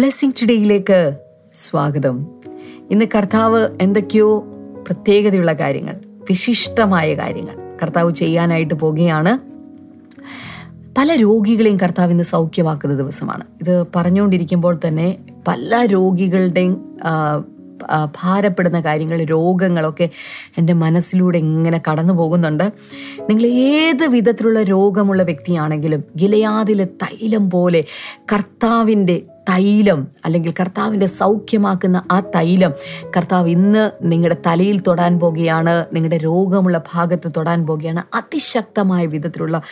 Blessing ടുഡേയിലേക്ക് സ്വാഗതം. ഇന്ന് കർത്താവ് എന്തൊക്കെയോ പ്രത്യേകതയുള്ള കാര്യങ്ങൾ വിശിഷ്ടമായ കാര്യങ്ങൾ കർത്താവ് ചെയ്യാനായിട്ട് പോകുകയാണ് പല രോഗികളെയും കർത്താവ് ഇന്ന് സൗഖ്യമാക്കുന്ന ദിവസമാണ്. ഇത് പറഞ്ഞുകൊണ്ടിരിക്കുമ്പോൾ തന്നെ പല രോഗികളുടെയും ഭാരപ്പെടുന്ന കാര്യങ്ങൾ രോഗങ്ങളൊക്കെ എന്റെ മനസ്സിലൂടെ ഇങ്ങനെ കടന്നു പോകുന്നുണ്ട്. നിങ്ങൾ ഏത് വിധത്തിലുള്ള രോഗമുള്ള വ്യക്തിയാണെങ്കിലും ഗിലയാതിലെ തൈലം പോലെ കർത്താവിന്റെ തൈലം അല്ലെങ്കിൽ കർത്താവിന്റെ സൗഖ്യമാക്കുന്ന ആ തൈലം കർത്താവ് ഇന്ന് നിങ്ങളുടെ തലയിൽ തൊടാൻ പോകുകയാണ് നിങ്ങളുടെ രോഗമുള്ള ഭാഗത്ത് തൊടാൻ പോകുകയാണ് അതിശക്തമായ വിധത്തിലുള്ള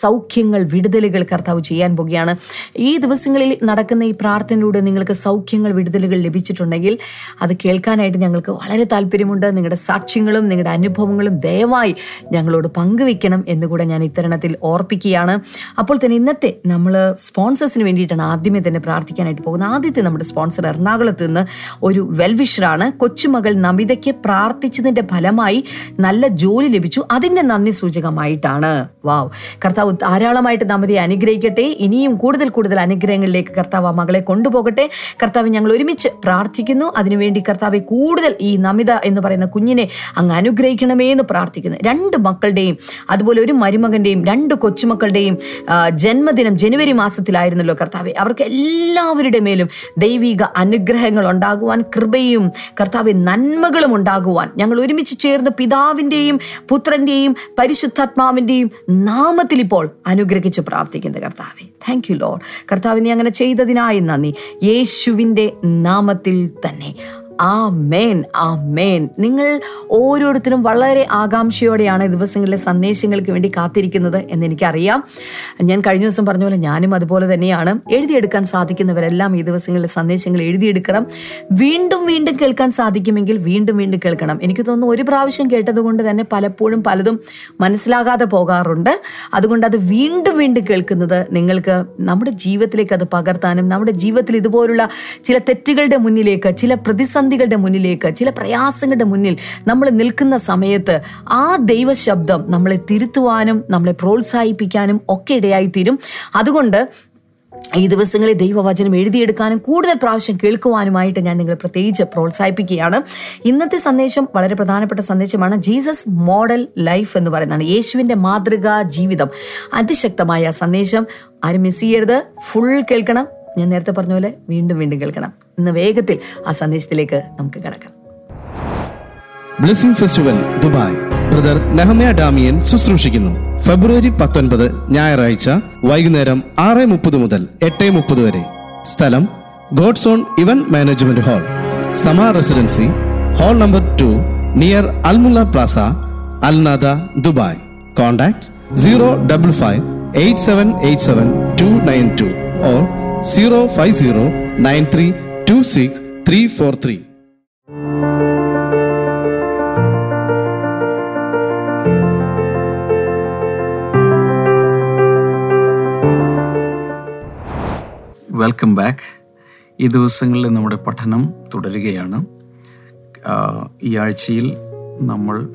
സൗഖ്യങ്ങൾ വിടുതലുകൾ കർത്താവ് ചെയ്യാൻ പോകുകയാണ്. ഈ ദിവസങ്ങളിൽ നടക്കുന്ന ഈ പ്രാർത്ഥനയിലൂടെ നിങ്ങൾക്ക് സൗഖ്യങ്ങൾ വിടുതലുകൾ ലഭിച്ചിട്ടുണ്ടെങ്കിൽ അത് കേൾക്കാനായിട്ട് ഞങ്ങൾക്ക് വളരെ താല്പര്യമുണ്ട്. നിങ്ങളുടെ സാക്ഷ്യങ്ങളും നിങ്ങളുടെ അനുഭവങ്ങളും ദയവായി ഞങ്ങളോട് പങ്കുവെക്കണം എന്നുകൂടെ ഞാൻ ഇത്തരണത്തിൽ ഓർപ്പിക്കുകയാണ്. അപ്പോൾ തന്നെ ഇന്നത്തെ നമ്മൾ സ്പോൺസേഴ്സിന് വേണ്ടിയിട്ടാണ് ആദ്യമേ തന്നെ പ്രാർത്ഥിക്കാനായിട്ട് പോകുന്നത് ആദ്യത്തെ നമ്മുടെ സ്പോൺസർ എറണാകുളത്ത് നിന്ന് ഒരു വെൽവിഷറാണ് കൊച്ചുമകൾ നമിതയ്ക്ക് പ്രാർത്ഥിച്ചതിന്റെ ഫലമായി നല്ല ജോലി ലഭിച്ചു. അതിന്റെ നന്ദി സൂചകമായിട്ടാണ്. വാവ്. കർത്താവ് ധാരാളമായിട്ട് നമിതയെ അനുഗ്രഹിക്കട്ടെ. ഇനിയും കൂടുതൽ കൂടുതൽ അനുഗ്രഹങ്ങളിലേക്ക് കർത്താവ് ആ മകളെ കൊണ്ടുപോകട്ടെ. കർത്താവ് ഞങ്ങൾ ഒരുമിച്ച് പ്രാർത്ഥിക്കുന്നു. അതിനുവേണ്ടി കർത്താവെ കൂടുതൽ ഈ നമിത എന്ന് പറയുന്ന കുഞ്ഞിനെ അങ്ങ് അനുഗ്രഹിക്കണമേ എന്ന് പ്രാർത്ഥിക്കുന്നു. രണ്ട് മക്കളുടെയും അതുപോലെ ഒരു മരുമകന്റെയും രണ്ട് കൊച്ചുമക്കളുടെയും ജന്മദിനം ജനുവരി മാസത്തിലായിരുന്നല്ലോ കർത്താവെ. അവർക്ക് എല്ലാവരുടെ മേലും ദൈവിക അനുഗ്രഹങ്ങൾ ഉണ്ടാകുവാൻ കൃപയും കർത്താവ് നന്മകളും ഉണ്ടാകുവാൻ ഞങ്ങൾ ഒരുമിച്ച് ചേർന്ന് പിതാവിന്റെയും പുത്രന്റെയും പരിശുദ്ധാത്മാവിന്റെയും നാമത്തിൽ ഇപ്പോൾ അനുഗ്രഹിച്ച് പ്രാർത്ഥിക്കുന്നത് കർത്താവെ. താങ്ക് യു ലോഡ് കർത്താവിനെ അങ്ങനെ ചെയ്തതിനായി നന്ദി. യേശുവിന്റെ നാമത്തിൽ തന്നെ. ആ മേൻ ആ മേൻ നിങ്ങൾ ഓരോരുത്തരും വളരെ ആകാംക്ഷയോടെയാണ് ദിവസങ്ങളിലെ സന്ദേശങ്ങൾക്ക് വേണ്ടി കാത്തിരിക്കുന്നത് എന്ന് എനിക്കറിയാം ഞാൻ കഴിഞ്ഞ ദിവസം പറഞ്ഞ പോലെ ഞാനും അതുപോലെ തന്നെയാണ്. എഴുതിയെടുക്കാൻ സാധിക്കുന്നവരെല്ലാം ഈ ദിവസങ്ങളിലെ സന്ദേശങ്ങൾ എഴുതിയെടുക്കണം. വീണ്ടും വീണ്ടും കേൾക്കാൻ സാധിക്കുമെങ്കിൽ വീണ്ടും വീണ്ടും കേൾക്കണം. എനിക്ക് തോന്നുന്നു ഒരു പ്രാവശ്യം കേട്ടതുകൊണ്ട് തന്നെ പലപ്പോഴും പലതും മനസ്സിലാകാതെ പോകാറുണ്ട്. അതുകൊണ്ട് അത് വീണ്ടും വീണ്ടും കേൾക്കുന്നത് നിങ്ങൾക്ക് നമ്മുടെ ജീവിതത്തിലേക്ക് അത് പകർത്താനും നമ്മുടെ ജീവിതത്തിൽ ഇതുപോലുള്ള ചില തെറ്റുകളുടെ മുന്നിലേക്ക് ചില പ്രതിസന്ധികളുടെ മുന്നിലേക്ക് ചില പ്രയാസങ്ങളുടെ മുന്നിൽ നമ്മൾ നിൽക്കുന്ന സമയത്ത് ആ ദൈവശബ്ദം നമ്മളെ തിരുത്തുവാനും നമ്മളെ പ്രോത്സാഹിപ്പിക്കാനും ഒക്കെ ഇടയായി തീരും അതുകൊണ്ട് ഈ ദിവസങ്ങളിൽ ദൈവവചനം എഴുതിയെടുക്കാനും കൂടുതൽ പ്രാവശ്യം കേൾക്കുവാനുമായിട്ട് ഞാൻ നിങ്ങളെ പ്രത്യേകിച്ച് പ്രോത്സാഹിപ്പിക്കുകയാണ്. ഇന്നത്തെ സന്ദേശം വളരെ പ്രധാനപ്പെട്ട സന്ദേശമാണ്. ജീസസ് മോഡൽ ലൈഫ് എന്ന് പറയുന്നതാണ് യേശുവിന്റെ മാതൃകാ ജീവിതം. അതിശക്തമായ സന്ദേശം. ആരും മിസ് ചെയ്യരുത്. ഫുൾ കേൾക്കണം. ഞാൻ നേരത്തെ പറഞ്ഞ പോലെ വീണ്ടും വീണ്ടും കേൾക്കണം. ഇന്ന് വേഗത്തിൽ ആ സന്ദേശത്തിലേക്ക് നമുക്ക് കിടക്കാം. Blessing festival Dubai. Brother Nehemiah Damian ശുശ്രൂഷിക്കുന്നു. ഫെബ്രുവരി പത്തൊൻപത് ഞായറാഴ്ച വൈകുന്നേരം ആറ് മുപ്പത് മുതൽ എട്ട് മുപ്പത് വരെ. സ്ഥലം God's own event management hall. Sama residency hall number two near Al Mulla Plaza Al Nahda Dubai. Contact zero double five eight seven eight seven two nine two. Or zero five zero nine three two six three four three welcome back ഈ ദിവസങ്ങളിൽ നമ്മുടെ പഠനം തുടരുകയാണ്. ഈ ആഴ്ചയിൽ നമ്മൾ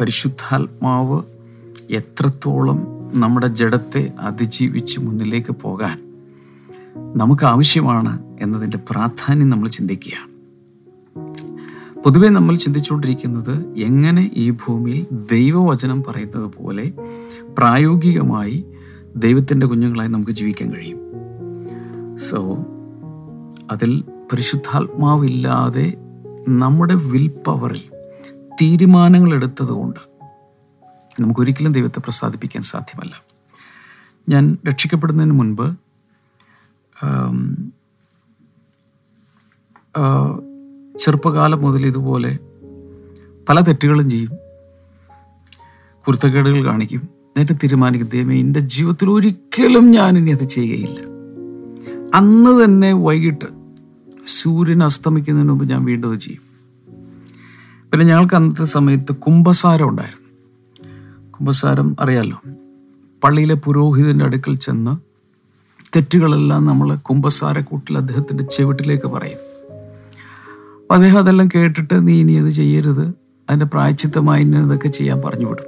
പരിശുദ്ധാത്മാവ് എത്രത്തോളം നമ്മുടെ ജഡത്തെ അതിജീവിച്ച് മുന്നിലേക്ക് പോകാൻ നമുക്ക് ആവശ്യമാണ് എന്നതിന്റെ പ്രാധാന്യം നമ്മൾ ചിന്തിക്കുകയാണ്. പൊതുവെ നമ്മൾ ചിന്തിച്ചുകൊണ്ടിരിക്കുന്നത് എങ്ങനെ ഈ ഭൂമിയിൽ ദൈവവചനം പറയുന്നത് പോലെ പ്രായോഗികമായി ദൈവത്തിന്റെ കുഞ്ഞുങ്ങളായി നമുക്ക് ജീവിക്കാൻ കഴിയും. സോ അതിൽ പരിശുദ്ധാത്മാവില്ലാതെ നമ്മുടെ വിൽ പവറിൽ തീരുമാനങ്ങൾ എടുത്തതുകൊണ്ട് നമുക്കൊരിക്കലും ദൈവത്തെ പ്രസാദിപ്പിക്കാൻ സാധ്യമല്ല. ഞാൻ രക്ഷിക്കപ്പെടുന്നതിന് മുൻപ് ചെറുപ്പകാലം മുതൽ ഇതുപോലെ പല തെറ്റുകളും ചെയ്യും. കുരുത്തക്കേടുകൾ കാണിക്കും. എന്നിട്ട് തീരുമാനിക്കും. ദൈവമേ എന്റെ ജീവിതത്തിൽ ഒരിക്കലും ഞാൻ ഇനി അത് ചെയ്യുകയില്ല. അന്ന് തന്നെ വൈകിട്ട് സൂര്യൻ അസ്തമിക്കുന്നതിന് മുമ്പ് ഞാൻ വീണ്ടും അത് ചെയ്യും. പിന്നെ ഞങ്ങൾക്ക് അന്നത്തെ സമയത്ത് കുംഭസാരം ഉണ്ടായിരുന്നു. കുംഭസാരം അറിയാലോ? പള്ളിയിലെ പുരോഹിതന്റെ അടുക്കൽ ചെന്ന് തെറ്റുകളെല്ലാം നമ്മൾ കുംഭസാരക്കൂട്ടിൽ അദ്ദേഹത്തിന്റെ ചെവിട്ടിലേക്ക് പറയും. അദ്ദേഹം അതെല്ലാം കേട്ടിട്ട് നീ ഇനി അത് ചെയ്യരുത് അതിന്റെ പ്രായച്ചിത്തമായി ഇതൊക്കെ ചെയ്യാൻ പറഞ്ഞു വിടും.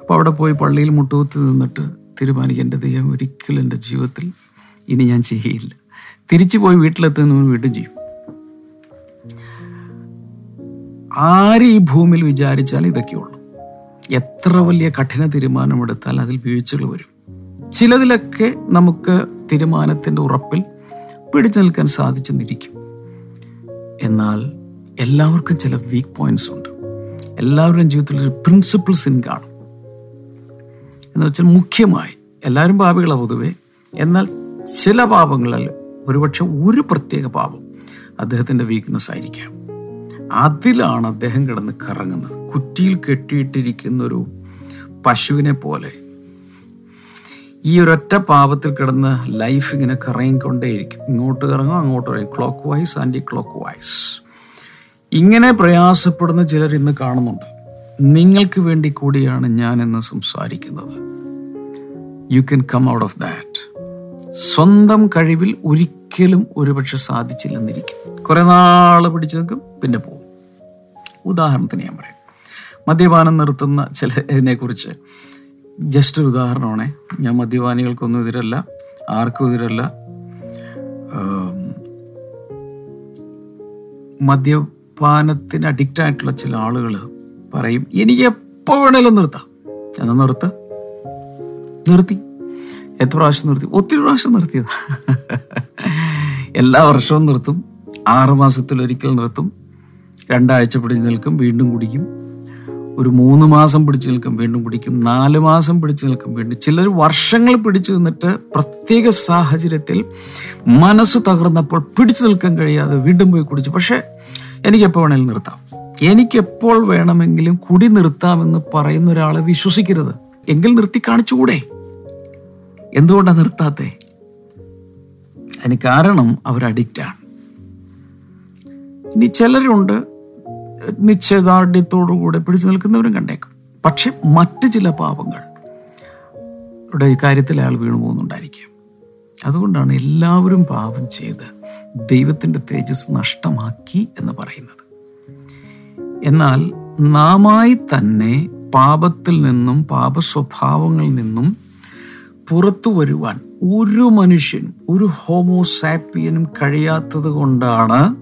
അപ്പോൾ അവിടെ പോയി പള്ളിയിൽ മുട്ടുകുത്തി നിന്നിട്ട് തീരുമാനിക്കും എന്റെ ദൈവം ഒരിക്കലും എന്റെ ജീവിതത്തിൽ ഇനി ഞാൻ ചെയ്യില്ല. തിരിച്ചു പോയി വീട്ടിലെത്തുന്ന വീണ്ടും ചെയ്യും. ആര് ഈ ഭൂമിയിൽ വിചാരിച്ചാൽ ഇതൊക്കെയുള്ളൂ. എത്ര വലിയ കഠിന തീരുമാനമെടുത്താൽ അതിൽ വീഴ്ചകൾ വരും. ചിലതിലൊക്കെ നമുക്ക് തീരുമാനത്തിന്റെ ഉറപ്പിൽ പിടിച്ചു നിൽക്കാൻ സാധിച്ചെന്നിരിക്കും. എന്നാൽ എല്ലാവർക്കും ചില വീക്ക് പോയിന്റ്സ് ഉണ്ട്. എല്ലാവരുടെയും ജീവിതത്തിൽ ഒരു പ്രിൻസിപ്പിൾ സിൻ കാണും. എന്ന് വെച്ചാൽ മുഖ്യമായി എല്ലാവരും പാപികളാണ് പൊതുവെ. എന്നാൽ ചില പാപങ്ങളിൽ ഒരുപക്ഷെ ഒരു പ്രത്യേക പാപം അദ്ദേഹത്തിന്റെ വീക്ക്നെസ് ആയിരിക്കാം. അതിലാണ് അദ്ദേഹം കിടന്ന് കറങ്ങുന്നത്. കുറ്റിയിൽ കെട്ടിയിട്ടിരിക്കുന്ന ഒരു പശുവിനെ പോലെ ഈ ഒരൊറ്റ പാപത്തിൽ കിടന്ന് ലൈഫ് ഇങ്ങനെ കറങ്ങിക്കൊണ്ടേയിരിക്കും. ഇങ്ങോട്ട് കറങ്ങും അങ്ങോട്ട് കറങ്ങും. Clockwise anticlockwise ഇങ്ങനെ പ്രയാസപ്പെടുന്ന ചിലർ ഇന്ന് കാണുന്നുണ്ട്. നിങ്ങൾക്ക് വേണ്ടി കൂടിയാണ് ഞാൻ ഇന്ന് സംസാരിക്കുന്നത്. You can come out of that സ്വന്തം കഴിവിൽ ഒരിക്കലും ഒരുപക്ഷെ സാധിച്ചില്ലെന്നിരിക്കും. കുറെ നാൾ പിടിച്ചു നിൽക്കും പിന്നെ പോകും. ഉദാഹരണത്തിന് ഞാൻ പറയാം. മദ്യപാനം നിർത്തുന്ന ചിലതിനെ കുറിച്ച് ജസ്റ്റ് ഒരു ഉദാഹരണമാണേ. ഞാൻ മദ്യപാനികൾക്കൊന്നും എതിരല്ല. ആർക്കും എതിരല്ല. മദ്യപാനത്തിന് അഡിക്റ്റ് ആയിട്ടുള്ള ചില ആളുകൾ പറയും എനിക്ക് എപ്പോൾ വേണേലും നിർത്താം. എന്നാൽ നിർത്ത. നിർത്തി. എത്ര പ്രാവശ്യം നിർത്തി? ഒത്തിരി പ്രാവശ്യം നിർത്തിയത്. എല്ലാ വർഷവും നിർത്തും. ആറ് മാസത്തിൽ ഒരിക്കൽ നിർത്തും. രണ്ടാഴ്ച പിടിച്ച് നിൽക്കും. വീണ്ടും കുടിക്കും. ഒരു മൂന്ന് മാസം പിടിച്ചു നിൽക്കും വീണ്ടും പിടിക്കും. നാല് മാസം പിടിച്ചു നിൽക്കും വീണ്ടും. ചിലർ വർഷങ്ങൾ പിടിച്ചു നിന്നിട്ട് പ്രത്യേക സാഹചര്യത്തിൽ മനസ്സ് തകർന്നപ്പോൾ പിടിച്ചു നിൽക്കാൻ കഴിയാതെ വീണ്ടും പോയി കുടിച്ചു. പക്ഷേ എനിക്ക് എപ്പോൾ വേണമെങ്കിലും നിർത്താം. എനിക്കെപ്പോൾ വേണമെങ്കിലും കുടി നിർത്താമെന്ന് പറയുന്ന ഒരാളെ വിശ്വസിക്കരുത്. എങ്കിൽ നിർത്തി കാണിച്ചുകൂടെ? എന്തുകൊണ്ടാണ് നിർത്താത്തെ? അതിന് കാരണം അവർ അഡിക്റ്റാണ്. ഇനി ചിലരുണ്ട് നിശ്ചയദാർഢ്യത്തോടുകൂടെ പിടിച്ചു നിൽക്കുന്നവരും കണ്ടേക്കും. പക്ഷെ മറ്റ് ചില പാപങ്ങൾ ഇവിടെ കാര്യത്തിൽ അയാൾ വീണു പോകുന്നുണ്ടായിരിക്കാം. അതുകൊണ്ടാണ് എല്ലാവരും പാപം ചെയ്ത് ദൈവത്തിന്റെ തേജസ് നഷ്ടമാക്കി എന്ന് പറയുന്നത്. എന്നാൽ നാമായി തന്നെ പാപത്തിൽ നിന്നും പാപ സ്വഭാവങ്ങളിൽ നിന്നും പുറത്തു വരുവാൻ ഒരു മനുഷ്യനും ഒരു ഹോമോസാപ്പിയനും കഴിയാത്തത് കൊണ്ടാണ്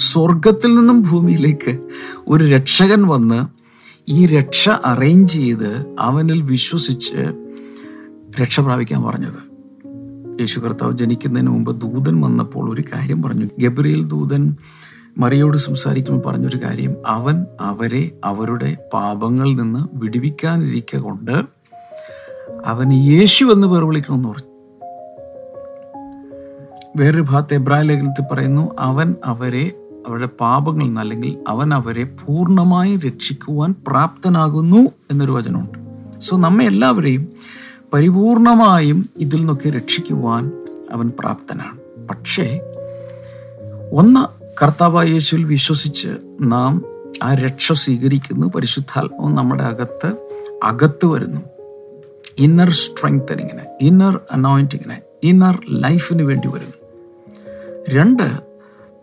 സ്വർഗത്തിൽ നിന്നും ഭൂമിയിലേക്ക് ഒരു രക്ഷകൻ വന്ന് ഈ രക്ഷ അറേഞ്ച് ചെയ്ത് അവനിൽ വിശ്വസിച്ച് രക്ഷ പ്രാപിക്കാൻ പറഞ്ഞത്. യേശു കർത്താവ് ജനിക്കുന്നതിന് മുമ്പ് ദൂതൻ വന്നപ്പോൾ ഒരു കാര്യം പറഞ്ഞു. ഗബ്രിയേൽ ദൂതൻ മറിയോട് സംസാരിക്കുമ്പോൾ പറഞ്ഞൊരു കാര്യം. അവൻ അവരെ അവരുടെ പാപങ്ങളിൽ നിന്ന് വിടുവിക്കാനിരിക്ക കൊണ്ട് അവന് യേശു എന്ന് പേർ വിളിക്കണമെന്ന് പറഞ്ഞു. വേറൊരു ഭാഗത്ത് എബ്രാഹിം ലേഖനത്തിൽ പറയുന്നു അവൻ അവരെ അവരുടെ പാപങ്ങളിൽ നിന്ന് അല്ലെങ്കിൽ അവൻ അവരെ പൂർണമായി രക്ഷിക്കുവാൻ പ്രാപ്തനാകുന്നു എന്നൊരു വചനമുണ്ട്. സോ നമ്മെ എല്ലാവരെയും പരിപൂർണമായും ഇതിൽ നിന്നൊക്കെ രക്ഷിക്കുവാൻ അവൻ പ്രാപ്തനാണ്. പക്ഷേ ഒന്ന് കർത്താവായ യേശുവിൽ വിശ്വസിച്ച് നാം ആ രക്ഷ സ്വീകരിക്കുന്നു. പരിശുദ്ധാത്മാവ് നമ്മുടെ അകത്ത് അകത്ത് വരുന്നു. ഇന്നർ സ്ട്രെങ്തനിങ്ങിന് ഇന്നർ അനോയിന്റിങ്ങിന് ഇന്നർ ലൈഫിന് വേണ്ടി വരുന്നു. രണ്ട്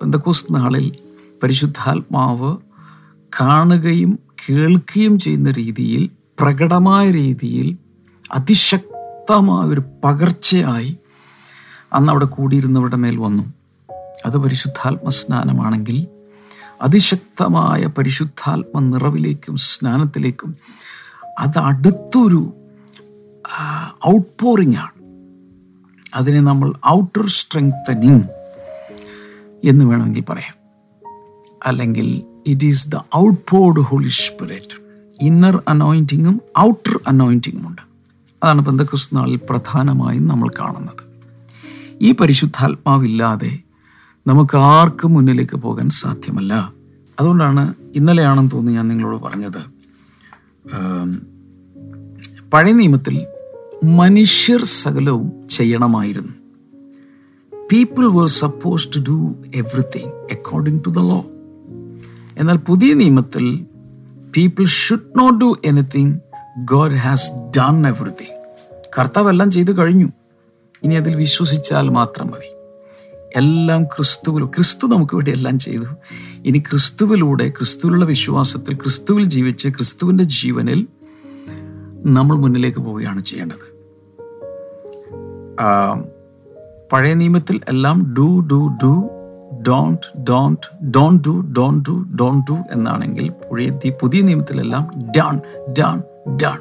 പെന്തക്കോസ് നാളിൽ പരിശുദ്ധാത്മാവ് കാണുകയും കേൾക്കുകയും ചെയ്യുന്ന രീതിയിൽ പ്രകടമായ രീതിയിൽ അതിശക്തമായ ഒരു പകർച്ചയായി അന്ന് അവിടെ കൂടിയിരുന്നവരുടെ മേൽ വന്നു. അത് പരിശുദ്ധാത്മ സ്നാനമാണെങ്കിൽ അതിശക്തമായ പരിശുദ്ധാത്മ നിറവിലേക്കും സ്നാനത്തിലേക്കും അത് അടുത്തൊരു ഔട്ട് പോറിംഗ് ആണ്. അതിനെ നമ്മൾ ഔട്ടർ സ്ട്രെങ്തനിങ് എന്ന് വേണമെങ്കിൽ പറയാം. അല്ലെങ്കിൽ it is the out poured Holy Spirit inner അനോയിന്റിങ്ങും outer അനോയിന്റിങ്ങും ഉണ്ട്. അതാണ് ബന്ധക്രിസ്തു നാളിൽ പ്രധാനമായും നമ്മൾ കാണുന്നത്. ഈ പരിശുദ്ധാത്മാവില്ലാതെ നമുക്ക് ആർക്കും മുന്നിലേക്ക് പോകാൻ സാധ്യമല്ല. അതുകൊണ്ടാണ് ഇന്നലെയാണെന്ന് തോന്നുന്നു ഞാൻ നിങ്ങളോട് പറഞ്ഞത്. പഴയ നിയമത്തിൽ മനുഷ്യർ സകലവും ചെയ്യണമായിരുന്നു. People were suppose to do everything according to the law എന്നാൽ പുതിയ നിയമത്തിൽ people should not do anything God has done everything കർത്താവ് എല്ലാം ചെയ്തു കഴിഞ്ഞു. ഇനി അതിൽ വിശ്വസിച്ചാൽ മാത്രം മതി. എല്ലാം ക്രിസ്തുവിൽ ക്രിസ്തു നമുക്ക് വേണ്ടി എല്ലാം ചെയ്തു. ഇനി ക്രിസ്തുവിലൂടെ ക്രിസ്തുവിലുള്ള വിശ്വാസത്തിൽ ക്രിസ്തുവിൽ ജീവിച്ച് ക്രിസ്തുവിന്റെ ജീവനിൽ നമ്മൾ മുന്നിലേക്ക് പോവുകയാണ് ചെയ്യേണ്ടത്. പഴയ നിയമത്തിൽ എല്ലാം do do do don't don't don't do don't do don't do എന്നാണെങ്കിൽ പുതിയ പുതിയ നിയമത്തിലെല്ലാം done done done.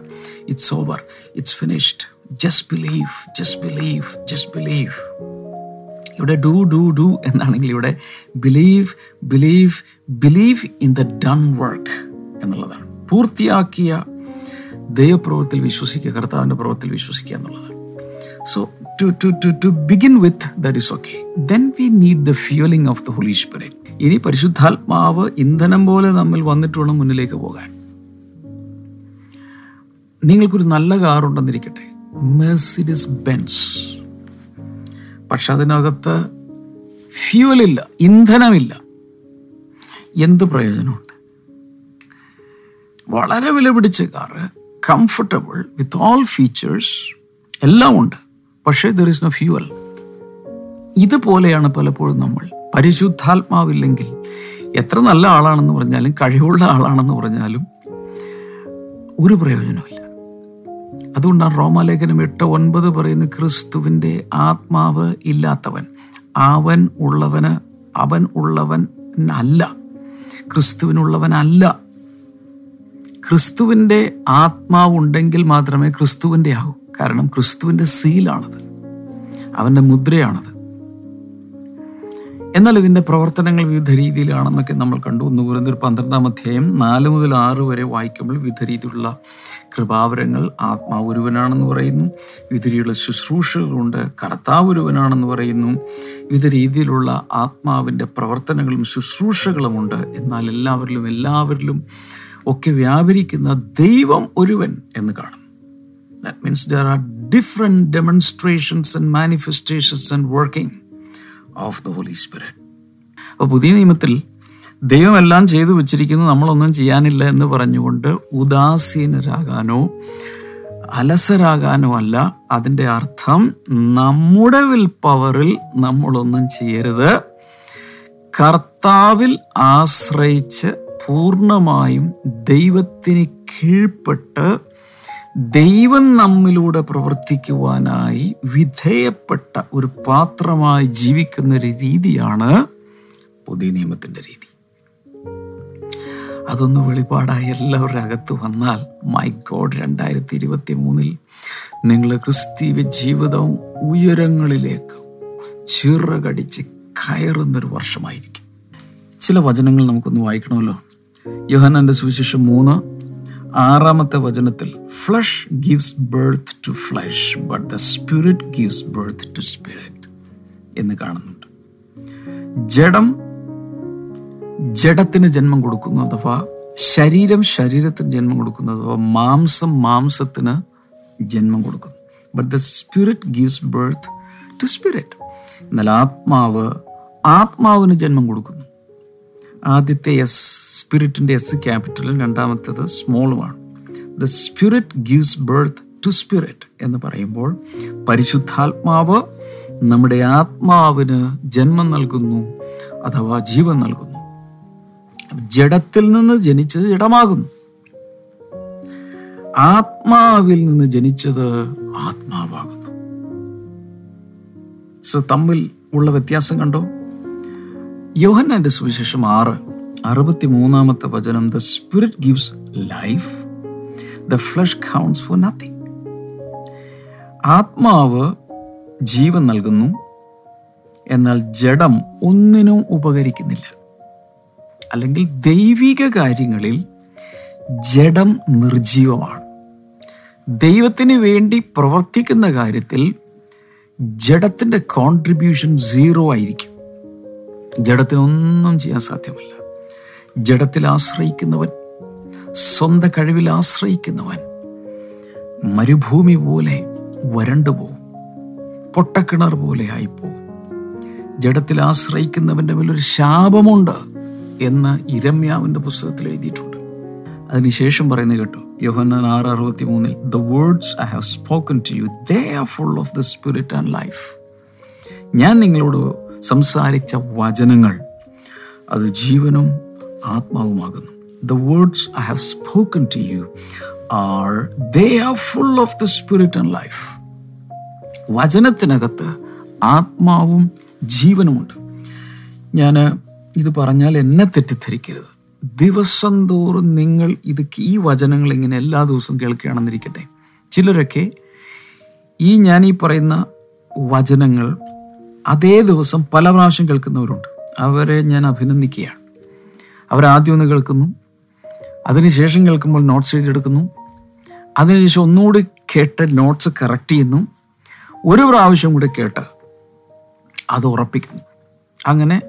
It's over it's finished just believe just believe just believe ഇവിടെ ഡു ഡു ഡു എന്നാണെങ്കിൽ ഇവിടെ believe believe believe in the done work എന്നുള്ളതാണ്. പൂർത്തിയാക്കിയ ദൈവപ്രവത്തിൽ വിശ്വസിക്കുക കർത്താവിന്റെ പ്രവത്തിൽ വിശ്വസിക്കുക എന്നുള്ളതാണ്. So to to to to begin with that is okay then we need the fueling of the Holy Spirit ഇനി പരിശുദ്ധാത്മാവ് ഇന്ധനം പോലെ നമ്മൾ വന്നിട്ട് വേണം മുന്നിലേക്ക് പോകാൻ. നിങ്ങൾക്കൊരു നല്ല കാർ ഉണ്ടെന്നിരിക്കട്ടെ. മെസിഡിസ് ബെൻസ് പക്ഷെ അതിനകത്ത് ഫ്യൂലില്ല ഇന്ധനമില്ല. എന്ത് പ്രയോജനമുണ്ട്? വളരെ വില പിടിച്ച car comfortable with all features എല്ലാം ഉണ്ട് പക്ഷേ ദർ ഇസ് നോ ഫ്യൂവൽ ഇതുപോലെയാണ് പലപ്പോഴും നമ്മൾ. പരിശുദ്ധാത്മാവില്ലെങ്കിൽ എത്ര നല്ല ആളാണെന്ന് പറഞ്ഞാലും കഴിവുള്ള ആളാണെന്ന് പറഞ്ഞാലും ഒരു പ്രയോജനമില്ല അതുകൊണ്ടാണ് റോമാലേഖനം എട്ട് ഒൻപത് പറയുന്ന ക്രിസ്തുവിന്റെ ആത്മാവ് ഇല്ലാത്തവൻ അവൻ ഉള്ളവന് അവൻ ഉള്ളവൻ അല്ല. ക്രിസ്തുവിനുള്ളവനല്ല ക്രിസ്തുവിന്റെ ആത്മാവുണ്ടെങ്കിൽ മാത്രമേ ക്രിസ്തുവിന്റെ ആകൂ കാരണം ക്രിസ്തുവിന്റെ സീലാണത്. അവന്റെ മുദ്രയാണത്. എന്നാൽ ഇതിന്റെ പ്രവർത്തനങ്ങൾ വിവിധ രീതിയിലാണെന്നൊക്കെ നമ്മൾ കണ്ടു. ഒന്ന് ഒരു പന്ത്രണ്ടാം അധ്യായം നാല് മുതൽ ആറ് വരെ വായിക്കുമ്പോൾ വിവിധ രീതിയിലുള്ള കൃപാവരങ്ങൾ ആത്മാവ് ഒരുവനാണെന്ന് പറയുന്നു. വിവിധ രീതിയിലുള്ള ശുശ്രൂഷകളുണ്ട്. കർത്താവ് ഒരുവനാണെന്ന് പറയുന്നു. വിവിധ രീതിയിലുള്ള ആത്മാവിന്റെ പ്രവർത്തനങ്ങളും ശുശ്രൂഷകളുമുണ്ട്. എന്നാൽ എല്ലാവരിലും എല്ലാവരിലും ഒക്കെ വ്യാപരിക്കുന്ന ദൈവം ഒരുവൻ എന്ന് കാണും That means there are different demonstrations and manifestations and working of the Holy Spirit അപ്പോൾ പുതിയ നിയമത്തിൽ ദൈവമെല്ലാം ചെയ്തു വെച്ചിരിക്കുന്നു നമ്മളൊന്നും ചെയ്യാനില്ല എന്ന് പറഞ്ഞുകൊണ്ട് ഉദാസീനരാകാനോ അലസരാകാനോ അല്ല. അതിന്റെ അർത്ഥം നമ്മുടെ വിൽ പവറിൽ നമ്മളൊന്നും ചെയ്യരുത്. കർത്താവിൽ ആശ്രയിച്ച് പൂർണമായും ദൈവത്തിന് കീഴ്പ്പെട്ട് ദൈവം നമ്മിലൂടെ പ്രവർത്തിക്കുവാനായി വിധേയപ്പെട്ട ഒരു പാത്രമായി ജീവിക്കുന്ന ഒരു രീതിയാണ് പുതിയ നിയമത്തിന്റെ രീതി. അതൊന്ന് വെളിപാടായി എല്ലാവരുടെ അകത്ത് വന്നാൽ മൈ ഗോഡ് രണ്ടായിരത്തി ഇരുപത്തി മൂന്നിൽ നിങ്ങൾ ക്രിസ്തീയ ജീവിതം ഉയരങ്ങളിലേക്ക് ചിറകടിച്ച് കയറുന്നൊരു വർഷമായിരിക്കും. ചില വചനങ്ങൾ നമുക്കൊന്ന് വായിക്കണമല്ലോ. യോഹനന്റെ സുവിശേഷം മൂന്ന് ആറാമത്തെ വചനത്തിൽ flesh gives birth to flesh but the Spirit gives birth to spirit എന്ന് കാണുന്നുണ്ട്. ജഡം ജഡത്തിന് ജന്മം കൊടുക്കുന്നു അഥവാ ശരീരം ശരീരത്തിന് ജന്മം കൊടുക്കുന്നു അഥവാ മാംസം മാംസത്തിന് ജന്മം കൊടുക്കുന്നു. But the Spirit gives birth to spirit എന്നാൽ ആത്മാവ് ആത്മാവിന് ജന്മം കൊടുക്കുന്നു. ആദ്യത്തെ എസ് സ്പിരിറ്റിന്റെ എസ് ക്യാപിറ്റലും രണ്ടാമത്തേത് സ്മോളുമാണ് the Spirit gives birth to spirit എന്ന് പറയുമ്പോൾ പരിശുദ്ധാത്മാവ് നമ്മുടെ ആത്മാവിന് ജന്മം നൽകുന്നു അഥവാ ജീവൻ നൽകുന്നു. ജഡത്തിൽ നിന്ന് ജനിച്ചത് ജഡമാകുന്നു ആത്മാവിൽ നിന്ന് ജനിച്ചത് ആത്മാവാകുന്നു. സോ തമ്മിൽ ഉള്ള വ്യത്യാസം കണ്ടോ? യോഹന്നാന്റെ സുവിശേഷം ആറ് അറുപത്തി മൂന്നാമത്തെ വചനം the Spirit gives life the flesh counts for nothing ആത്മാവ് ജീവൻ നൽകുന്നു എന്നാൽ ജഡം ഒന്നിനും ഉപകരിക്കുന്നില്ല. അല്ലെങ്കിൽ ദൈവിക കാര്യങ്ങളിൽ ജഡം നിർജീവമാണ് ദൈവത്തിന് വേണ്ടി പ്രവർത്തിക്കുന്ന കാര്യത്തിൽ ജഡത്തിന്റെ കോൺട്രിബ്യൂഷൻ സീറോ ആയിരിക്കും. ജഡത്തിനൊന്നും ചെയ്യാൻ സാധ്യമല്ല. ജഡത്തിൽ ആശ്രയിക്കുന്നവൻ സ്വന്തം കഴിവിൽ ആശ്രയിക്കുന്നവൻ മരുഭൂമി പോലെ വരണ്ടു പോവും പൊട്ടക്കിണർ പോലെ ആയിപ്പോവും. ജഡത്തിൽ ആശ്രയിക്കുന്നവന്റെ മേലൊരു ശാപമുണ്ട് എന്ന് ഇരമ്യാവിന്റെ പുസ്തകത്തിൽ എഴുതിയിട്ടുണ്ട്. അതിനുശേഷം പറയുന്നത് കേട്ടോ യോഹന്നാൻ ആറ് അറുപത്തി മൂന്നിൽ the words I have spoken to you they are full of the Spirit and life ഞാൻ നിങ്ങളോട് സംസാരിച്ച വചനങ്ങൾ. അത് ജീവനും ആത്മാവുമാകുന്നു. The words I have spoken to you are they are full of the Spirit and life വചനത്തിനകത്ത് ആത്മാവും ജീവനുമുണ്ട്. ഞാൻ ഇത് പറഞ്ഞാൽ എന്നെ തെറ്റിദ്ധരിക്കരുത്. ദിവസം തോറും നിങ്ങൾ ഇത് ഈ വചനങ്ങൾ ഇങ്ങനെ എല്ലാ ദിവസവും കേൾക്കുകയാണെന്നിരിക്കട്ടെ. ചിലരൊക്കെ ഈ ഞാൻ ഈ പറയുന്ന വചനങ്ങൾ അതേ ദിവസം പല പ്രാവശ്യം കേൾക്കുന്നവരുണ്ട്. അവരെ ഞാൻ അഭിനന്ദിക്കുകയാണ്. അവരാദ്യം ഒന്ന് കേൾക്കുന്നു അതിനുശേഷം കേൾക്കുമ്പോൾ നോട്ട്സ് എഴുതിയെടുക്കുന്നു അതിനുശേഷം ഒന്നുകൂടി കേട്ട് നോട്ട്സ് കറക്റ്റ് ചെയ്യുന്നു ഒരു പ്രാവശ്യം കൂടി കേട്ട് അത് ഉറപ്പിക്കുന്നു. അങ്ങനെ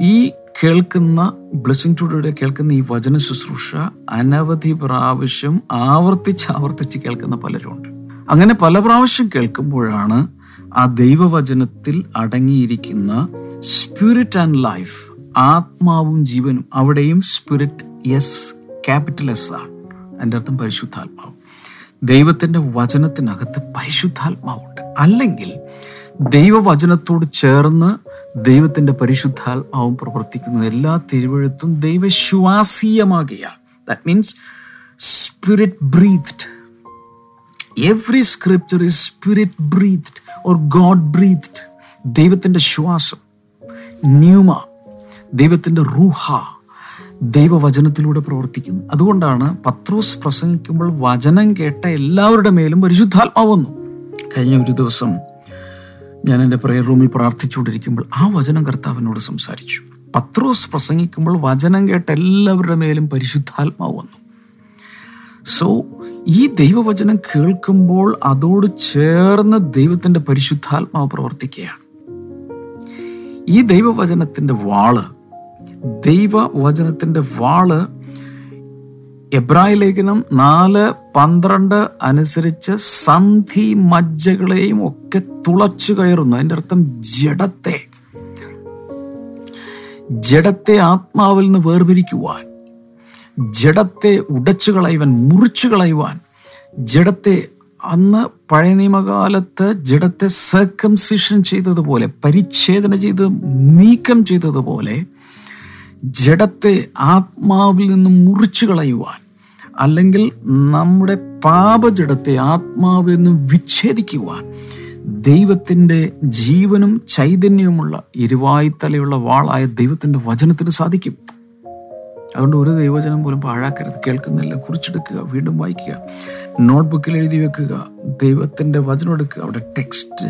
ഈ കേൾക്കുന്ന ബ്ലെസ്സിങ് ടുഡേയുടെ കേൾക്കുന്ന ഈ വചന ശുശ്രൂഷ അനവധി പ്രാവശ്യം ആവർത്തിച്ച് ആവർത്തിച്ച് കേൾക്കുന്ന പലരുണ്ട്. അങ്ങനെ പല പ്രാവശ്യം കേൾക്കുമ്പോഴാണ് ആ ദൈവവചനത്തിൽ അടങ്ങിയിരിക്കുന്ന സ്പിരിറ്റ് ആൻഡ് ലൈഫ് ആത്മാവും ജീവനും അവിടെയും സ്പിരിറ്റ് എസ് ക്യാപിറ്റൽ എസ് ആണ്. എന്റെ അർത്ഥം പരിശുദ്ധാത്മാവ്. ദൈവത്തിന്റെ വചനത്തിനകത്ത് പരിശുദ്ധാത്മാവുണ്ട്. അല്ലെങ്കിൽ ദൈവവചനത്തോട് ചേർന്ന് ദൈവത്തിന്റെ പരിശുദ്ധാത്മാവും പ്രവർത്തിക്കുന്നു. എല്ലാ തിരുവഴുത്തും ദൈവശ്വാസീയമാകിയാൽ that means Spirit breathed every scripture is Spirit breathed or God breathed ദൈവത്തിന്റെ ശ്വാസം ന്യൂമ ദൈവത്തിന്റെ റൂഹ ദൈവവചനത്തിലൂടെ പ്രവർത്തിക്കുന്നു. അതുകൊണ്ടാണ് പത്രോസ് പ്രസംഗിക്കുമ്പോൾ വചനം കേട്ട എല്ലാവരുടെ മേലും പരിശുദ്ധാത്മാവ് വന്നു കഴിഞ്ഞ ഒരു ദിവസം ഞാൻ എന്റെ പ്രെയർ റൂമിൽ പ്രാർത്ഥിച്ചുകൊണ്ടിരിക്കുമ്പോൾ ആ വചനം കർത്താവിനോട് സംസാരിച്ചു. പത്രോസ് പ്രസംഗിക്കുമ്പോൾ വചനം കേട്ട എല്ലാവരുടെ മേലും പരിശുദ്ധാത്മാവ് വന്നു സോ ഈ ദൈവവചനം കേൾക്കുമ്പോൾ അതോട് ചേർന്ന് ദൈവത്തിന്റെ പരിശുദ്ധാത്മാവ് പ്രവർത്തിക്കുകയാണ്. ഈ ദൈവവചനത്തിന്റെ വാൾ ദൈവവചനത്തിന്റെ വാൾ എബ്രായ ലേഖനം നാല് പന്ത്രണ്ട് അനുസരിച്ച് സന്ധി മജ്ജകളെയും ഒക്കെ തുളച്ചു കയറുന്നു. അതിന്റെ അർത്ഥം ജഡത്തെ ജഡത്തെ ആത്മാവിൽ നിന്ന് വേർപിരിക്കുവാൻ. ജഡത്തെ ഉടച്ചു കളയുവാൻ മുറിച്ചു കളയുവാൻ. ജഡത്തെ അന്ന് പഴയ നിയമകാലത്ത് ജഡത്തെ സർക്കംസിഷൻ ചെയ്തതുപോലെ പരിച്ഛേദന ചെയ്ത് നീക്കം ചെയ്തതുപോലെ ജഡത്തെ ആത്മാവിൽ നിന്ന് മുറിച്ചു കളയുവാൻ അല്ലെങ്കിൽ നമ്മുടെ പാപജടത്തെ ആത്മാവിൽ നിന്ന് വിച്ഛേദിക്കുവാൻ ദൈവത്തിന്റെ ജീവനും ചൈതന്യവുമുള്ള ഇരുവായ്ത്തലയുള്ള വാളായ ദൈവത്തിന്റെ വചനത്തിന് സാധിക്കും. അതുകൊണ്ട് ഒരു ദൈവചനം പോലും പാഴാക്കരുത്. കേൾക്കുന്നില്ല. കുറിച്ചെടുക്കുക. വീണ്ടും വായിക്കുക. നോട്ട്ബുക്കിൽ എഴുതി വെക്കുക. ദൈവത്തിന്റെ വചനം എടുക്കുക. അവിടെ ടെക്സ്റ്റ്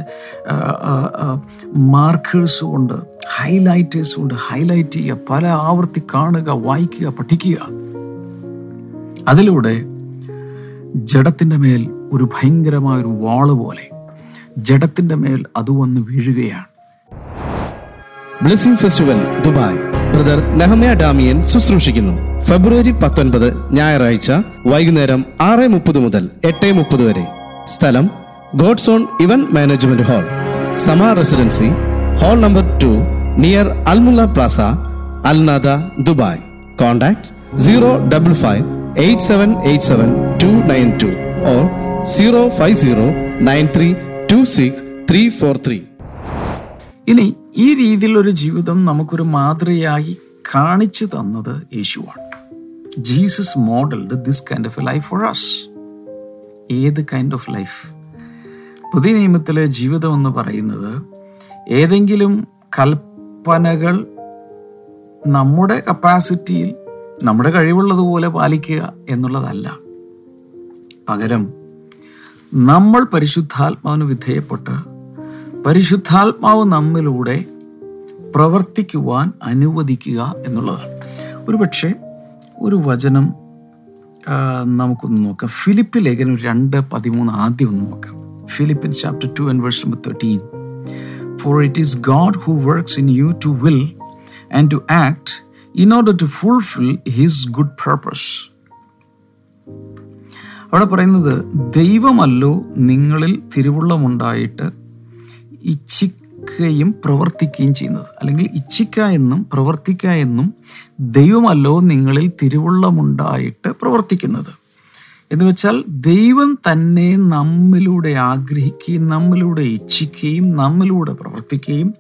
മാർക്കേഴ്സും ഉണ്ട്. ഹൈലൈറ്റേഴ്സും ഉണ്ട്. ഹൈലൈറ്റ് ചെയ്യുക. പല ആവർത്തി കാണുക വായിക്കുക പഠിക്കുക. അതിലൂടെ ജഡത്തിന്റെ മേൽ ഒരു ഭയങ്കരമായ ഒരു വാൾ പോലെ ജഡത്തിന്റെ മേൽ അത് വന്ന് വീഴുകയാണ്. Blessing festival Dubai brother Nehemiah Damien ശുശ്രൂഷിക്കുന്നു. ഫെബ്രുവരി പത്തൊൻപത് ഞായറാഴ്ച വൈകുന്നേരം ആറ് മുപ്പത് മുതൽ എട്ട് മുപ്പത് വരെ. സ്ഥലം God's own event management hall. Sama residency hall number two near Al Mulla plaza Al Nahda Dubai. Contact zero double five eight seven eight seven two nine two or zero five zero nine three two six three four three. ഇനി ഈ രീതിയിലൊരു ജീവിതം നമുക്കൊരു മാതൃയായി കാണിച്ചു തന്നത് യേശുവാണ്. Jesus modelled this kind of life for us ഏത് കൈൻഡ് ഓഫ് ലൈഫ് പുതിയ നിയമത്തിലെ ജീവിതം എന്ന് പറയുന്നത് ഏതെങ്കിലും കൽപ്പനകൾ നമ്മുടെ കപ്പാസിറ്റിയിൽ നമ്മുടെ കഴിവുള്ളതുപോലെ പാലിക്കുക എന്നുള്ളതല്ല. പകരം നമ്മൾ പരിശുദ്ധാത്മാവിന് വിധേയപ്പെട്ട് പരിശുദ്ധാത്മാവ് നമ്മിലൂടെ പ്രവർത്തിക്കുവാൻ അനുവദിക്കുക എന്നുള്ളതാണ്. ഒരുപക്ഷെ ഒരു വചനം നമുക്കൊന്ന് നോക്കാം. ഫിലിപ്പ് ലേഖനം രണ്ട് പതിമൂന്ന് ആദ്യം ഒന്ന് നോക്കാം. Philippian chapter two and verse number thirteen for it is God who works in you to will and to act in order to fulfill his good purpose അവിടെ പറയുന്നത് ദൈവമല്ലോ നിങ്ങളിൽ തിരുവുള്ളമുണ്ടായിട്ട് ഇച്ഛിക്കുകയും പ്രവർത്തിക്കുകയും ചെയ്യുന്നത്. അല്ലെങ്കിൽ ഇച്ഛിക്ക എന്നും പ്രവർത്തിക്ക എന്നും ദൈവമല്ലോ നിങ്ങളിൽ തിരുവുള്ളമുണ്ടായിട്ട് പ്രവർത്തിക്കുന്നത്. എന്ന് വെച്ചാൽ ദൈവം തന്നെ നമ്മിലൂടെ ആഗ്രഹിക്കുകയും നമ്മിലൂടെ ഇച്ഛിക്കുകയും നമ്മിലൂടെ പ്രവർത്തിക്കുകയും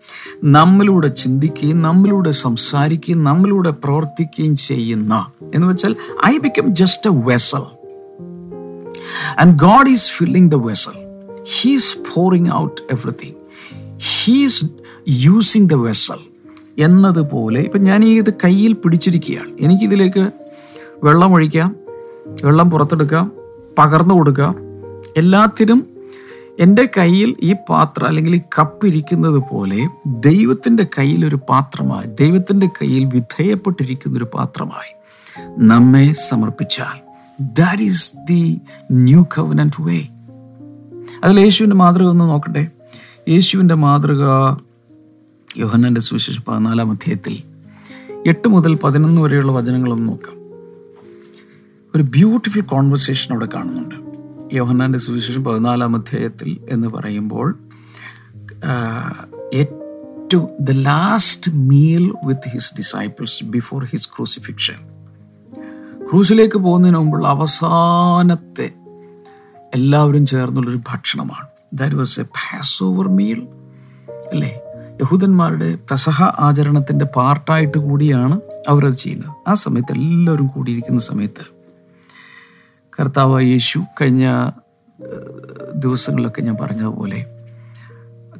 നമ്മിലൂടെ ചിന്തിക്കുകയും നമ്മിലൂടെ സംസാരിക്കുകയും നമ്മിലൂടെ പ്രവർത്തിക്കുകയും ചെയ്യുന്ന. എന്ന് വെച്ചാൽ I become just a vessel and God is filling the vessel he's pouring out everything. He's using the vessel എന്നതുപോലെ ഇപ്പം ഞാൻ ഈ ഇത് കയ്യിൽ പിടിച്ചിരിക്കുകയാണ്. എനിക്കിതിലേക്ക് വെള്ളം ഒഴിക്കാം വെള്ളം പുറത്തെടുക്കാം പകർന്നു കൊടുക്കാം. എല്ലാത്തിനും എന്റെ കയ്യിൽ ഈ പാത്രം അല്ലെങ്കിൽ ഈ കപ്പ് ഇരിക്കുന്നത് പോലെ ദൈവത്തിന്റെ കയ്യിൽ ഒരു പാത്രമായി ദൈവത്തിന്റെ കയ്യിൽ വിധേയപ്പെട്ടിരിക്കുന്ന ഒരു പാത്രമായി നമ്മെ സമർപ്പിച്ചാൽ. That is the new covenant way അതിൽ യേശുവിന്റെ മാതൃക ഒന്ന് നോക്കട്ടെ. യേശുവിന്റെ മാതൃക യോഹന്നന്റെ സുവിശേഷം പതിനാലാം അധ്യായത്തിൽ എട്ട് മുതൽ പതിനൊന്ന് വരെയുള്ള വചനങ്ങളൊന്ന് നോക്കാം. ഒരു ബ്യൂട്ടിഫുൾ കോൺവെർസേഷൻ അവിടെ കാണുന്നുണ്ട്. യോഹന്നാന്റെ സുവിശേഷം പതിനാലാം അധ്യായത്തിൽ എന്ന് പറയുമ്പോൾ ഏറ്റവും the last meal with his disciples before his crucifixion ക്രൂസിലേക്ക് പോകുന്നതിന് മുമ്പുള്ള അവസാനത്തെ എല്ലാവരും ചേർന്നുള്ളൊരു ഭക്ഷണമാണ്. That was a Passover meal അല്ലേ? യഹൂദന്മാരുടെ പെസഹ ആചരണത്തിന്റെ പാർട്ടായിട്ട് കൂടിയാണ് അവരത് ചെയ്യുന്നത്. ആ സമയത്ത് എല്ലാവരും കൂടിയിരിക്കുന്ന സമയത്ത് കർത്താവ് യേശു കഴിഞ്ഞ ദിവസങ്ങളിലൊക്കെ ഞാൻ പറഞ്ഞതുപോലെ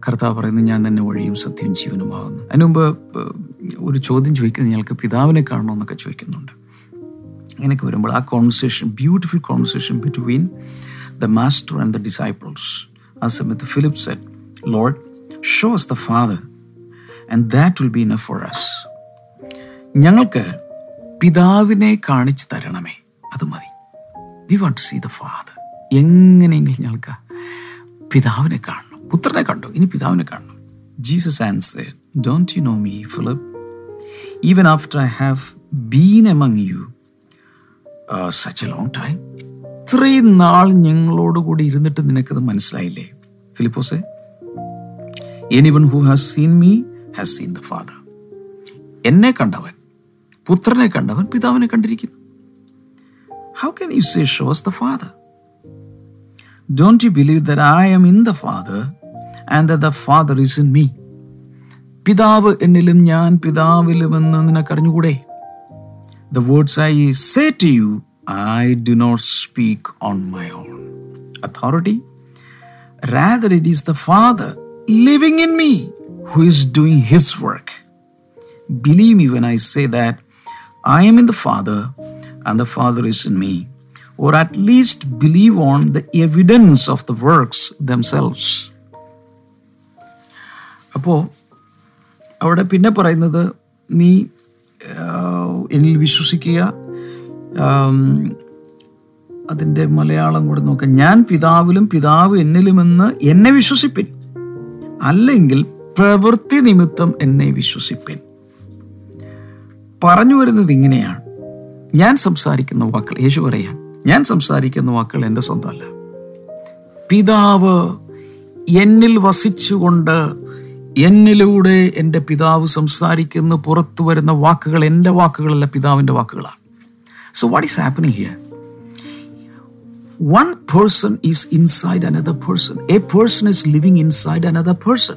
കർത്താവ് പറയുന്നത് ഞാൻ തന്നെ വഴിയും സത്യവും ജീവനുമാകുന്നു അതിനു മുമ്പ് ഒരു ചോദ്യം ചോദിക്കുന്നത് ഞങ്ങൾക്ക് പിതാവിനെ കാണണമെന്നൊക്കെ ചോദിക്കുന്നുണ്ട്. അങ്ങനെയൊക്കെ വരുമ്പോൾ ആ conversation beautiful conversation between the master and the disciples ആ സമയത്ത് Philip said Lord show us the Father and that will be enough for us ഞങ്ങൾക്ക് പിതാവിനെ കാണിച്ചു തരണമേ. അത് മതി. We want to see the Father എങ്ങനെയെങ്കിലും ഞങ്ങൾക്ക് പിതാവിനെ കാണണം. പുത്രനെ കണ്ടു. ഇനി പിതാവിനെ കാണണം. Jesus answer don't you know me Philip even after I have been among you such a long time ഇത്രയും നാൾ ഞങ്ങളോട് കൂടി ഇരുന്നിട്ട് നിനക്കത് മനസ്സിലായില്ലേ? ഫിലിപ്പോസെ anyone who has seen me has seen the Father. എന്നെ കണ്ടവൻ പുത്രനെ കണ്ടവൻ പിതാവിനെ കണ്ടിരിക്കുന്നു. How can you say show us the Father don't you believe that I am in the Father and the Father is in me? പിതാവ് എന്നിലും ഞാൻ പിതാവിലുമെന്ന് നിനക്കറിഞ്ഞുകൂടെ the words I say to you I do not speak on my own authority Rather it is the Father living in me who is doing his work believe me when I say that I am in the Father and the Father is in me, or at least believe on the evidence of the works themselves. അപ്പോൾ അവിടെ പിന്നെ പറയുന്നത് നീ എന്നിൽ വിശ്വസിക്കുക അതിന്റെ മലയാളം കൂടെ നോക്കാം. ഞാൻ പിതാവിലും പിതാവ് എന്നിലുമെന്ന് എന്നെ വിശ്വസിപ്പിൻ. അല്ലെങ്കിൽ പ്രവൃത്തി നിമിത്തം എന്നെ വിശ്വസിപ്പിൻ. പറഞ്ഞു വരുന്നത് ഇങ്ങനെയാണ്. ഞാൻ സംസാരിക്കുന്ന വാക്കുകൾ യേശു പറയാൻ ഞാൻ സംസാരിക്കുന്ന വാക്കുകൾ എന്റെ സ്വന്തമല്ല. പിതാവ് എന്നിൽ വസിച്ചുകൊണ്ട് എന്നിലൂടെ എന്റെ പിതാവ് സംസാരിക്കുന്ന. പുറത്തു വരുന്ന വാക്കുകൾ എന്റെ വാക്കുകളല്ല പിതാവിന്റെ വാക്കുകളാണ്. So what is happening here one person is inside another person. A person is living inside another person.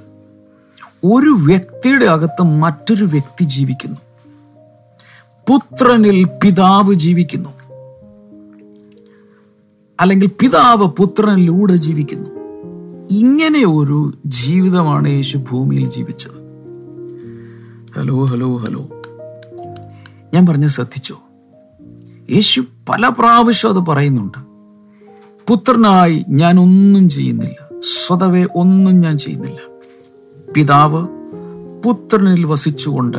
ഒരു വ്യക്തിയുടെ അകത്ത് മറ്റൊരു വ്യക്തി ജീവിക്കുന്നു. പുത്രനിൽ പിതാവ് ജീവിക്കുന്നു. അല്ലെങ്കിൽ പിതാവ് പുത്രനിലൂടെ ജീവിക്കുന്നു. ഇങ്ങനെ ഒരു ജീവിതമാണ് യേശു ഭൂമിയിൽ ജീവിച്ചത്. Hello hello hello. ഞാൻ പറഞ്ഞ ശ്രദ്ധിച്ചോ? യേശു പല പ്രാവശ്യം അത് പറയുന്നുണ്ട്. പുത്രനായി ഞാൻ ഒന്നും ചെയ്യുന്നില്ല. സ്വതവേ ഒന്നും ഞാൻ ചെയ്യുന്നില്ല. പിതാവ് പുത്രനിൽ വസിച്ചുകൊണ്ട്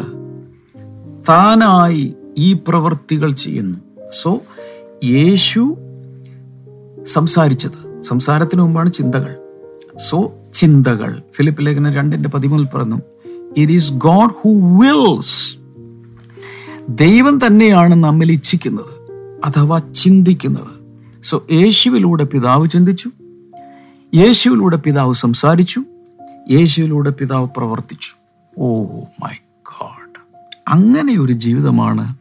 താനായി ഈ പ്രവൃത്തികൾ ചെയ്യുന്നു. സോ യേശു സംസാരിച്ചത് സംസാരത്തിന് മുമ്പാണ് ചിന്തകൾ. സോ ചിന്തകൾ. ഫിലിപ്പ് ലേഖന രണ്ടിന്റെ പതിമൂന്നിൽ പറഞ്ഞു it is God who wills ദൈവം തന്നെയാണ് നമ്മിൽ ഇച്ഛിക്കുന്നത് അഥവാ ചിന്തിക്കുന്നത്. സോ യേശുവിലൂടെ പിതാവ് ചിന്തിച്ചു. യേശുവിലൂടെ പിതാവ് സംസാരിച്ചു. യേശുവിലൂടെ പിതാവ് പ്രവർത്തിച്ചു. ഓ മൈ ഗാഡ് അങ്ങനെ ഒരു ജീവിതമാണ്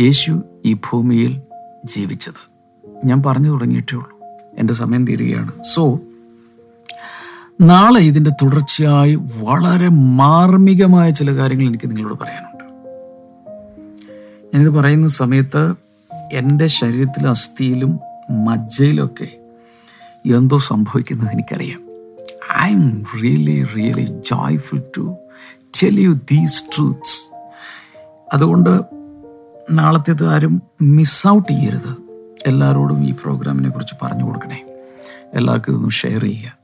യേശു ഈ ഭൂമിയിൽ ജീവിച്ചത്. ഞാൻ പറഞ്ഞു തുടങ്ങിയിട്ടേ ഉള്ളൂ. എന്റെ സമയം തീരുകയാണ്. സോ നാളെ ഇതിന്റെ തുടർച്ചയായി വളരെ മാർമികമായ ചില കാര്യങ്ങൾ എനിക്ക് നിങ്ങളോട് പറയാനുണ്ട്. ഞാനിത് പറയുന്ന സമയത്ത് എന്റെ ശരീരത്തിലും അസ്ഥിയിലും മജ്ജയിലൊക്കെ എന്തോ സംഭവിക്കുന്നത് എനിക്കറിയാം. I am really really joyful to tell you these truths അതുകൊണ്ട് നാളത്തേത് ആരും മിസ് ഔട്ട് ചെയ്യരുത്. എല്ലാവരോടും ഈ പ്രോഗ്രാമിനെ കുറിച്ച് പറഞ്ഞു കൊടുക്കണേ. എല്ലാവർക്കും ഇതൊന്ന് ഷെയർ ചെയ്യുക.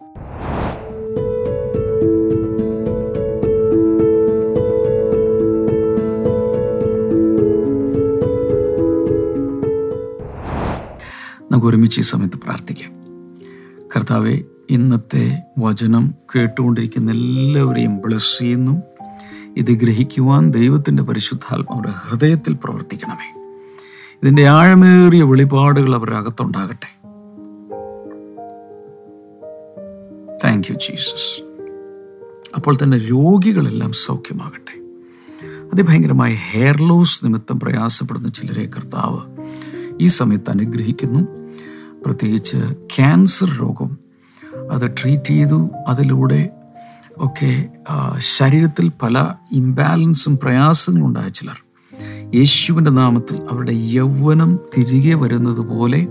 നമുക്ക് ഒരുമിച്ച് ഈ സമയത്ത് പ്രാർത്ഥിക്കാം. കർത്താവെ ഇന്നത്തെ വചനം കേട്ടുകൊണ്ടിരിക്കുന്ന എല്ലാവരെയും ബ്ലസ് ചെയ്യുന്നു. ഇത് ഗ്രഹിക്കുവാൻ ദൈവത്തിന്റെ പരിശുദ്ധാത്മാവരുടെ ഹൃദയത്തിൽ പ്രവർത്തിക്കണമേ. ഇതിന്റെ ആഴമേറിയ വെളിപാടുകൾ അവരുടെ അകത്തുണ്ടാകട്ടെ. താങ്ക് യു ജീസസ് അപ്പോൾ തന്നെ രോഗികളെല്ലാം സൗഖ്യമാകട്ടെ. അതിഭയങ്കരമായ ഹെയർ ലോസ് നിമിത്തം പ്രയാസപ്പെടുന്ന ചിലരെ കർത്താവ് ഈ സമയത്ത് അനുഗ്രഹിക്കുന്നു. പ്രത്യേകിച്ച് ക്യാൻസർ രോഗം അത് ട്രീറ്റ് ചെയ്തു. അതിലൂടെ ഒക്കെ ശരീരത്തിൽ പല ഇംബാലൻസും പ്രയാസങ്ങളും ഉണ്ടായ ചിലർ. യേശുവിന്റെ നാമത്തിൽ അവരുടെ യൗവനം തിരികെ വരുന്നത് പോലെ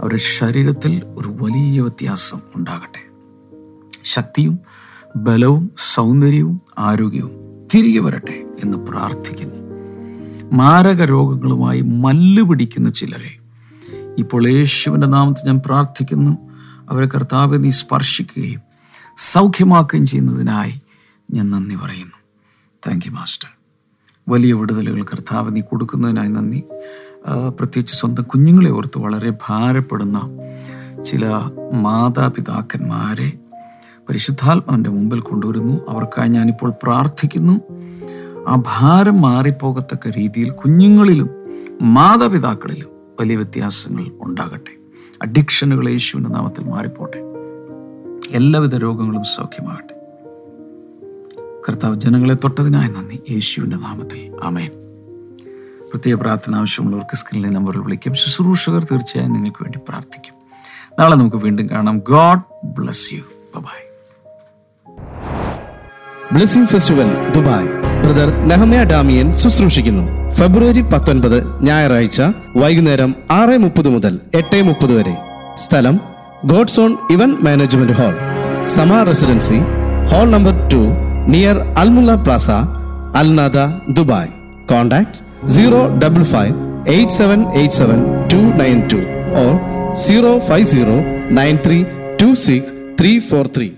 അവരുടെ ശരീരത്തിൽ ഒരു വലിയ വ്യത്യാസം ഉണ്ടാകട്ടെ. ശക്തിയും ബലവും സൗന്ദര്യവും ആരോഗ്യവും തിരികെ വരട്ടെ എന്ന് പ്രാർത്ഥിക്കുന്നു. മാരക രോഗങ്ങളുമായി മല്ല് പിടിക്കുന്ന ചിലരെ ഇപ്പോൾ യേശുവിന്റെ നാമത്തിൽ ഞാൻ പ്രാർത്ഥിക്കുന്നു. അവരെ കർത്താവ് നീ സ്പർശിക്കുകയും സൗഖ്യമാക്കുകയും ചെയ്യുന്നതിനായി ഞാൻ നന്ദി പറയുന്നു. താങ്ക് യു മാസ്റ്റർ വലിയ വിടുതലുകൾ കർത്താവ് നീ കൊടുക്കുന്നതിനായി നന്ദി. പ്രത്യേകിച്ച് സ്വന്തം കുഞ്ഞുങ്ങളെ ഓർത്ത് വളരെ ഭാരപ്പെടുന്ന ചില മാതാപിതാക്കന്മാരെ പരിശുദ്ധാത്മാവിന്റെ മുമ്പിൽ കൊണ്ടുവരുന്നു. അവർക്കായി ഞാനിപ്പോൾ പ്രാർത്ഥിക്കുന്നു. ആ ഭാരം മാറിപ്പോകത്തക്ക രീതിയിൽ കുഞ്ഞുങ്ങളിലും മാതാപിതാക്കളിലും വലിയ വ്യത്യാസങ്ങൾ ഉണ്ടാകട്ടെ. അഡിക്ഷനുകൾ യേശുവിന്റെ നാമത്തിൽ മാറിപ്പോട്ടെ. എല്ലാവിധ രോഗങ്ങളും സൗഖ്യമാകട്ടെ. കർത്താവ് ജനങ്ങളെ തൊട്ടതിനായി നന്ദി. യേശുവിന്റെ നാമത്തിൽ. ആമേൻ. പ്രത്യേക പ്രാർത്ഥന ആവശ്യമുള്ളവർക്ക് സ്ക്രീനിലെ നമ്പറിൽ വിളിക്കും. ശുശ്രൂഷകർ തീർച്ചയായും നിങ്ങൾക്ക് വേണ്ടി പ്രാർത്ഥിക്കും. നാളെ നമുക്ക് വീണ്ടും കാണാം. God bless you. Bye blessing festival Dubai. Brother Nehemiah Damien ശുശ്രൂഷിക്കുന്നു. ഫെബ്രുവരി പത്തൊൻപത് ഞായറാഴ്ച വൈകുന്നേരം ആറ് മുപ്പത് മുതൽ എട്ട് മുപ്പത് വരെ. സ്ഥലം God's own event management hall. Sama residency hall number two near Al Mulla plaza Al Nahda Dubai. Contact zero double five eight seven eight seven two nine two or zero five zero nine three two six three four three.